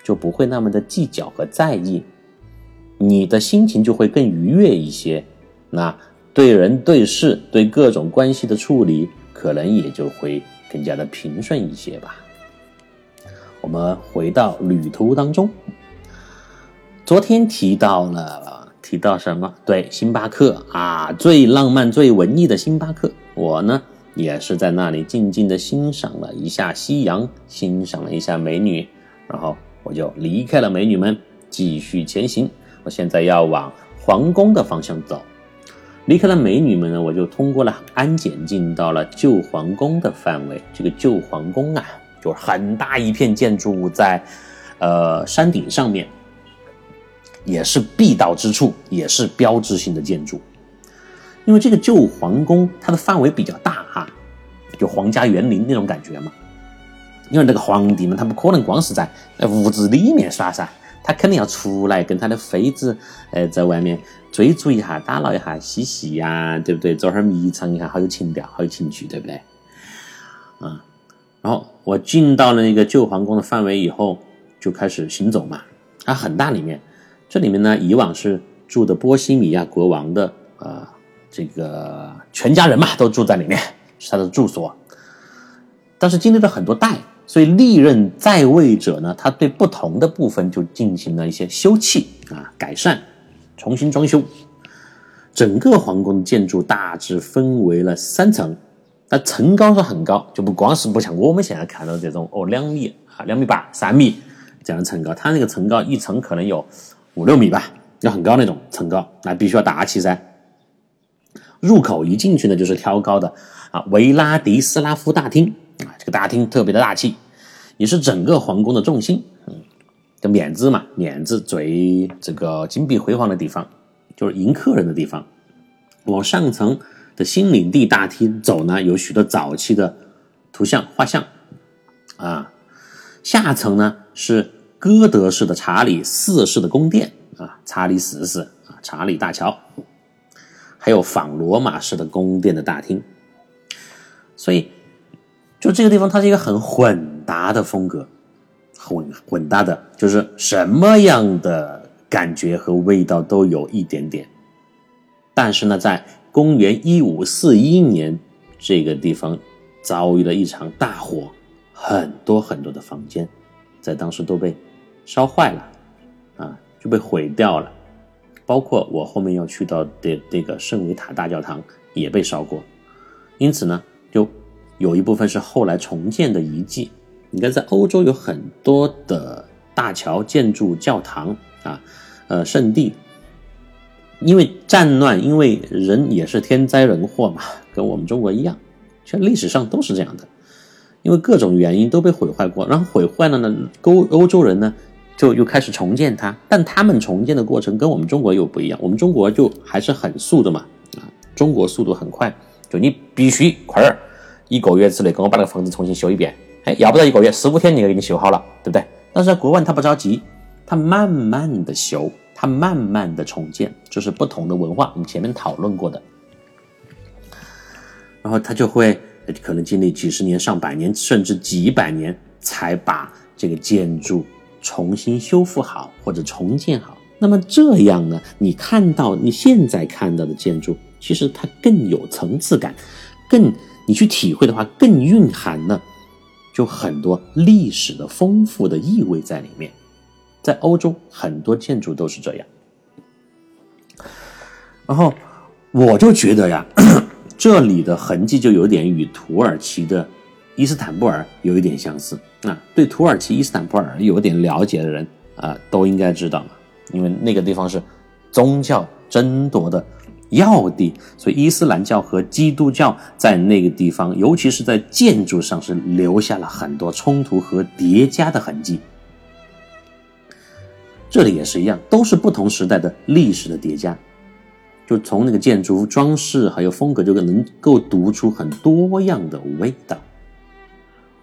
就不会那么的计较和在意，你的心情就会更愉悦一些。那对人对事对各种关系的处理，可能也就会更加的平顺一些吧。我们回到旅途当中，昨天提到了提到什么？对，星巴克啊，最浪漫、最文艺的星巴克。我呢，也是在那里静静的欣赏了一下夕阳，欣赏了一下美女，然后。我就离开了美女们，继续前行。我现在要往皇宫的方向走。离开了美女们呢，我就通过了安检进到了旧皇宫的范围。这个旧皇宫啊，就是很大一片建筑物，在呃山顶上面，也是必到之处，也是标志性的建筑。因为这个旧皇宫它的范围比较大哈，就皇家园林那种感觉嘛。因为那个皇帝嘛，他不可能光是在屋子里面耍噻，他肯定要出来跟他的妃子，呃，在外面追逐一下、打闹一下、嬉戏呀，对不对？做哈儿迷藏一下，好有情调，好有情趣，对不对？啊，然后我进到了那个旧皇宫的范围以后，就开始行走嘛。它很大，里面这里面呢，以往是住的波西米亚国王的呃这个全家人嘛，都住在里面，是他的住所。但是经历了很多代。所以历任在位者呢，他对不同的部分就进行了一些修葺啊、改善、重新装修。整个皇宫的建筑大致分为了三层，那层高是很高，就不光是不像我们现在看到这种哦两米啊、两米八、三米这样的层高，它那个层高一层可能有五六米吧，就很高那种层高，那必须要大气噻。入口一进去呢，就是挑高的啊维拉迪斯拉夫大厅。啊，这个大厅特别的大气，也是整个皇宫的重心。嗯，这面子嘛，免子最这个金碧辉煌的地方，就是迎客人的地方。往上层的新领地大厅走呢，有许多早期的图像画像。啊，下层呢是哥德式的查理四世的宫殿啊，查理四世啊，查理大桥，还有仿罗马式的宫殿的大厅。所以。就这个地方，它是一个很混搭的风格，混混搭的，就是什么样的感觉和味道都有一点点。但是呢，在公元一五四一年，这个地方遭遇了一场大火，很多很多的房间在当时都被烧坏了，啊，就被毁掉了。包括我后面要去到的这个圣维塔大教堂也被烧过。因此呢，有一部分是后来重建的遗迹。你看，在欧洲有很多的大桥、建筑、教堂啊，呃，圣地。因为战乱，因为人也是天灾人祸嘛，跟我们中国一样，其实历史上都是这样的。因为各种原因都被毁坏过，然后毁坏了呢，欧欧洲人呢就又开始重建它，但他们重建的过程跟我们中国又不一样。我们中国就还是很速的嘛，啊，中国速度很快，就你必须快点，一个月之内给我把那个房子重新修一遍，哎，要不到一个月，十五天你就给你修好了，对不对？但是在国外他不着急，他慢慢的修。他慢慢的重建，就是不同的文化，我们前面讨论过的，然后他就会可能经历几十年、上百年，甚至几百年，才把这个建筑重新修复好或者重建好。那么这样呢，你看到你现在看到的建筑，其实它更有层次感，更你去体会的话，更蕴含了就很多历史的丰富的意味在里面。在欧洲，很多建筑都是这样。然后我就觉得呀，这里的痕迹就有点与土耳其的伊斯坦布尔有一点相似。啊，对土耳其伊斯坦布尔有点了解的人啊，都应该知道嘛，因为那个地方是宗教争夺的要地，所以伊斯兰教和基督教在那个地方，尤其是在建筑上是留下了很多冲突和叠加的痕迹。这里也是一样，都是不同时代的历史的叠加，就从那个建筑装饰还有风格，就能够读出很多样的味道。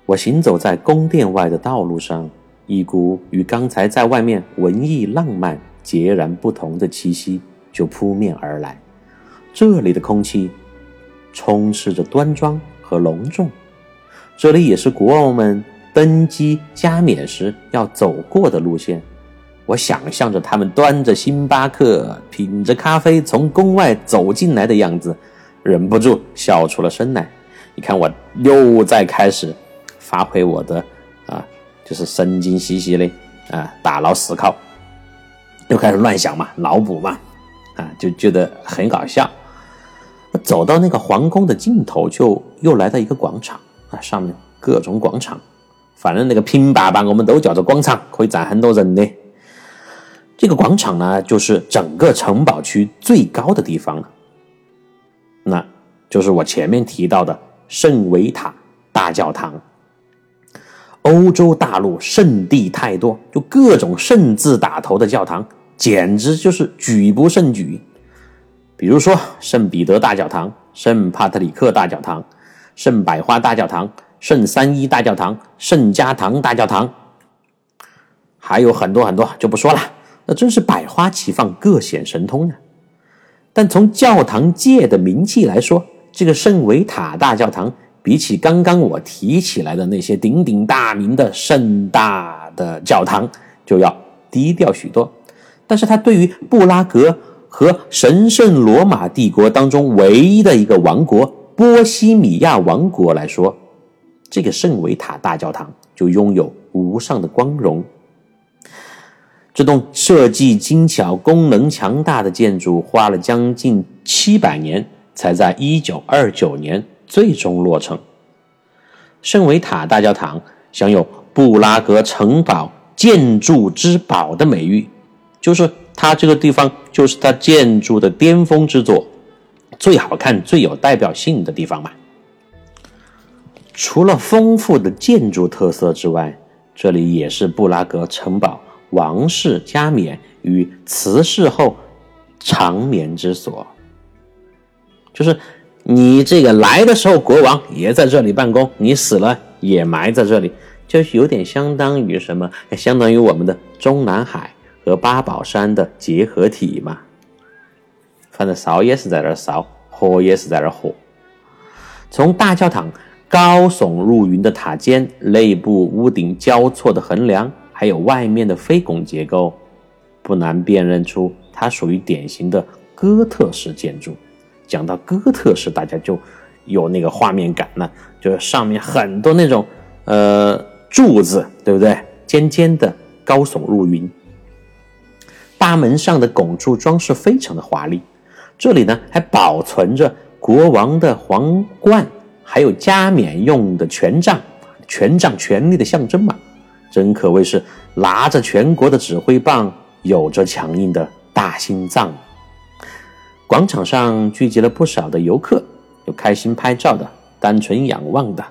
我行走在宫殿外的道路上，一股与刚才在外面文艺浪漫截然不同的气息就扑面而来。这里的空气充斥着端庄和隆重，这里也是国王们登基加冕时要走过的路线。我想象着他们端着星巴克，品着咖啡，从宫外走进来的样子，忍不住笑出了声来。你看，我又在开始发挥我的啊，就是神经兮兮嘞啊，大脑思考，又开始乱想嘛，脑补嘛，啊，就觉得很搞笑。走到那个皇宫的尽头，就又来到一个广场啊，上面各种广场，反正那个平坝坝我们都叫做广场，可以站很多人的。这个广场呢，就是整个城堡区最高的地方了。那就是我前面提到的圣维塔大教堂。欧洲大陆圣地太多，就各种圣字打头的教堂，简直就是举不胜举。比如说圣彼得大教堂、圣帕特里克大教堂、圣百花大教堂、圣三一大教堂、圣家堂大教堂，还有很多很多，就不说了。那真是百花齐放，各显神通呢！但从教堂界的名气来说，这个圣维塔大教堂比起刚刚我提起来的那些鼎鼎大名的盛大的教堂，就要低调许多。但是它对于布拉格和神圣罗马帝国当中唯一的一个王国——波西米亚王国来说，这个圣维塔大教堂就拥有无上的光荣。这栋设计精巧、功能强大的建筑花了将近七百年，才在一九二九年最终落成。圣维塔大教堂享有布拉格城堡建筑之宝的美誉，就是它这个地方就是它建筑的巅峰之作，最好看、最有代表性的地方嘛。除了丰富的建筑特色之外，这里也是布拉格城堡。王室加冕与辞世后长眠之所，就是你这个来的时候，国王也在这里办公；你死了也埋在这里，就有点相当于什么？相当于我们的中南海和八宝山的结合体嘛。反正烧也是在那儿烧，火也是在那儿活。从大教堂高耸入云的塔尖，内部屋顶交错的横梁，还有外面的飞拱结构，不难辨认出它属于典型的哥特式建筑。讲到哥特式，大家就有那个画面感了，就是上面很多那种呃柱子，对不对？尖尖的，高耸入云。大门上的拱柱装饰非常的华丽，这里呢还保存着国王的皇冠。还有加冕用的权杖，权杖权力的象征嘛，真可谓是拿着全国的指挥棒，有着强硬的大心脏。广场上聚集了不少的游客，有开心拍照的，单纯仰望的，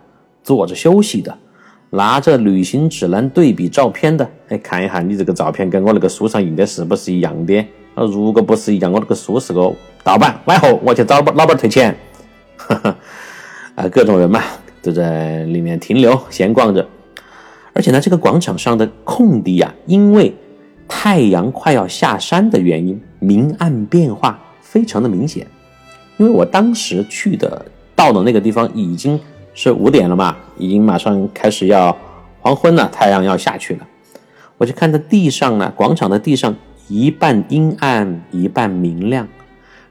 坐着休息的，拿着旅行指南对比照片的。哎，看一下你这个照片跟我那个书上印的是不是一样的？啊，如果不是一样，我那个书是个盗版，往后我去找老板退钱。哈哈。啊，各种人嘛都在里面停留闲逛着，而且呢，这个广场上的空地呀，因为太阳快要下山的原因，明暗变化非常的明显。因为我当时去的到的那个地方已经是五点了嘛，已经马上开始要黄昏了，太阳要下去了。我就看到地上呢，广场的地上一半阴暗，一半明亮，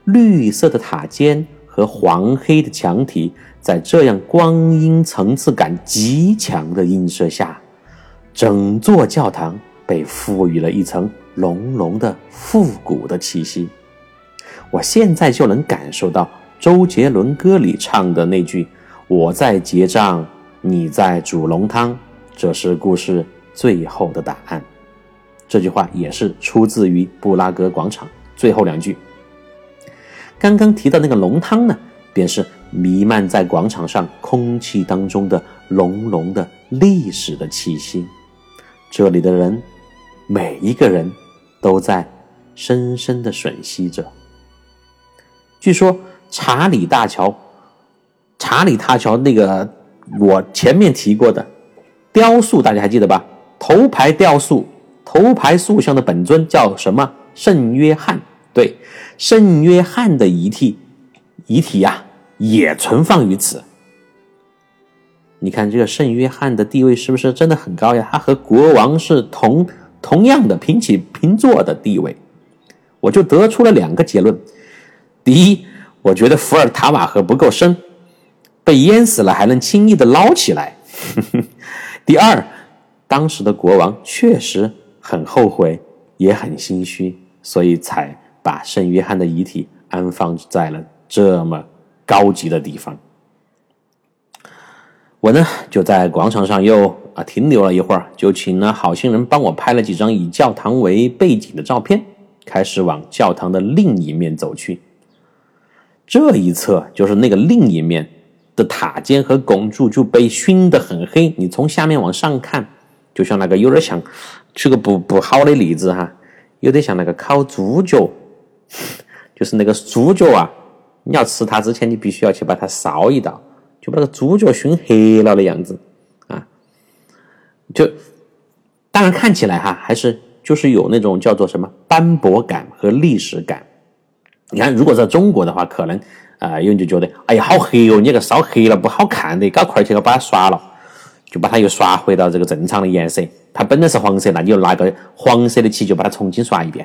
绿色的塔尖和黄黑的墙体。在这样光阴层次感极强的映射下，整座教堂被赋予了一层浓浓的复古的气息。我现在就能感受到周杰伦歌里唱的那句：“我在结账，你在煮浓汤。”这是故事最后的答案。这句话也是出自于布拉格广场最后两句。刚刚提到那个浓汤呢，便是。弥漫在广场上空气当中的浓浓的历史的气息，这里的人每一个人都在深深的吮吸着。据说查理大桥，查理大桥那个我前面提过的雕塑，大家还记得吧？头牌雕塑，头牌塑像的本尊叫什么？圣约翰。对，圣约翰的遗体，遗体呀。也存放于此。你看这个圣约翰的地位是不是真的很高呀？他和国王是同同样的平起平坐的地位。我就得出了两个结论：第一，我觉得伏尔塔瓦河不够深，被淹死了还能轻易的捞起来；第二，当时的国王确实很后悔，也很心虚，所以才把圣约翰的遗体安放在了这么。高级的地方，我呢就在广场上又啊停留了一会儿，就请了好心人帮我拍了几张以教堂为背景的照片，开始往教堂的另一面走去。这一侧就是那个另一面的塔尖和拱柱就被熏得很黑，你从下面往上看，就像那个有点像，举个不不好的例子哈，有点像那个烤猪脚，就是那个猪脚啊。你要吃它之前，你必须要去把它烧一道，就把那个猪脚熏黑了的样子啊。就当然看起来哈，还是就是有那种叫做什么斑驳感和历史感。你看，如果在中国的话，可能啊有人就觉得，哎呀，好黑哦，你这个烧黑了不好看的，搞块去把它刷了，就把它又刷回到这个正常的颜色。它本来是黄色，那你就拿个黄色的漆就把它重新刷一遍。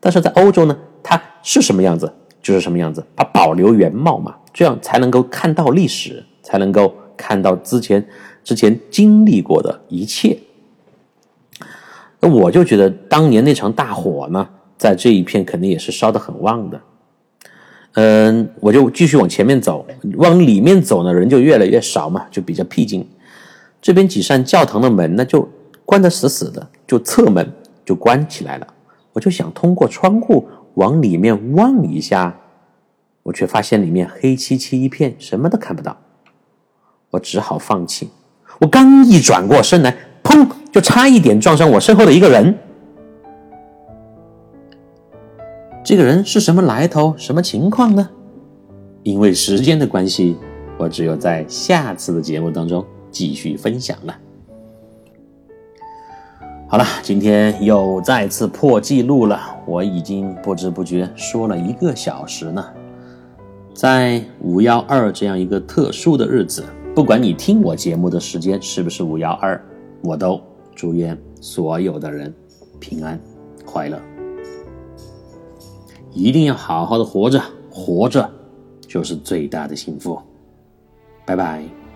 但是在欧洲呢，它是什么样子？就是什么样子，它保留原貌嘛，这样才能够看到历史，才能够看到之前之前经历过的一切。那我就觉得当年那场大火呢，在这一片肯定也是烧得很旺的。嗯，我就继续往前面走，往里面走呢，人就越来越少嘛，就比较僻静。这边几扇教堂的门呢，就关得死死的，就侧门就关起来了。我就想通过窗户。往里面望一下，我却发现里面黑漆漆一片，什么都看不到。我只好放弃。我刚一转过身来，砰，就差一点撞上我身后的一个人。这个人是什么来头？什么情况呢？因为时间的关系，我只有在下次的节目当中继续分享了。好了，今天又再次破纪录了。我已经不知不觉说了一个小时呢。在五幺二这样一个特殊的日子，不管你听我节目的时间是不是五幺二，我都祝愿所有的人平安快乐。一定要好好的活着，活着就是最大的幸福。拜拜。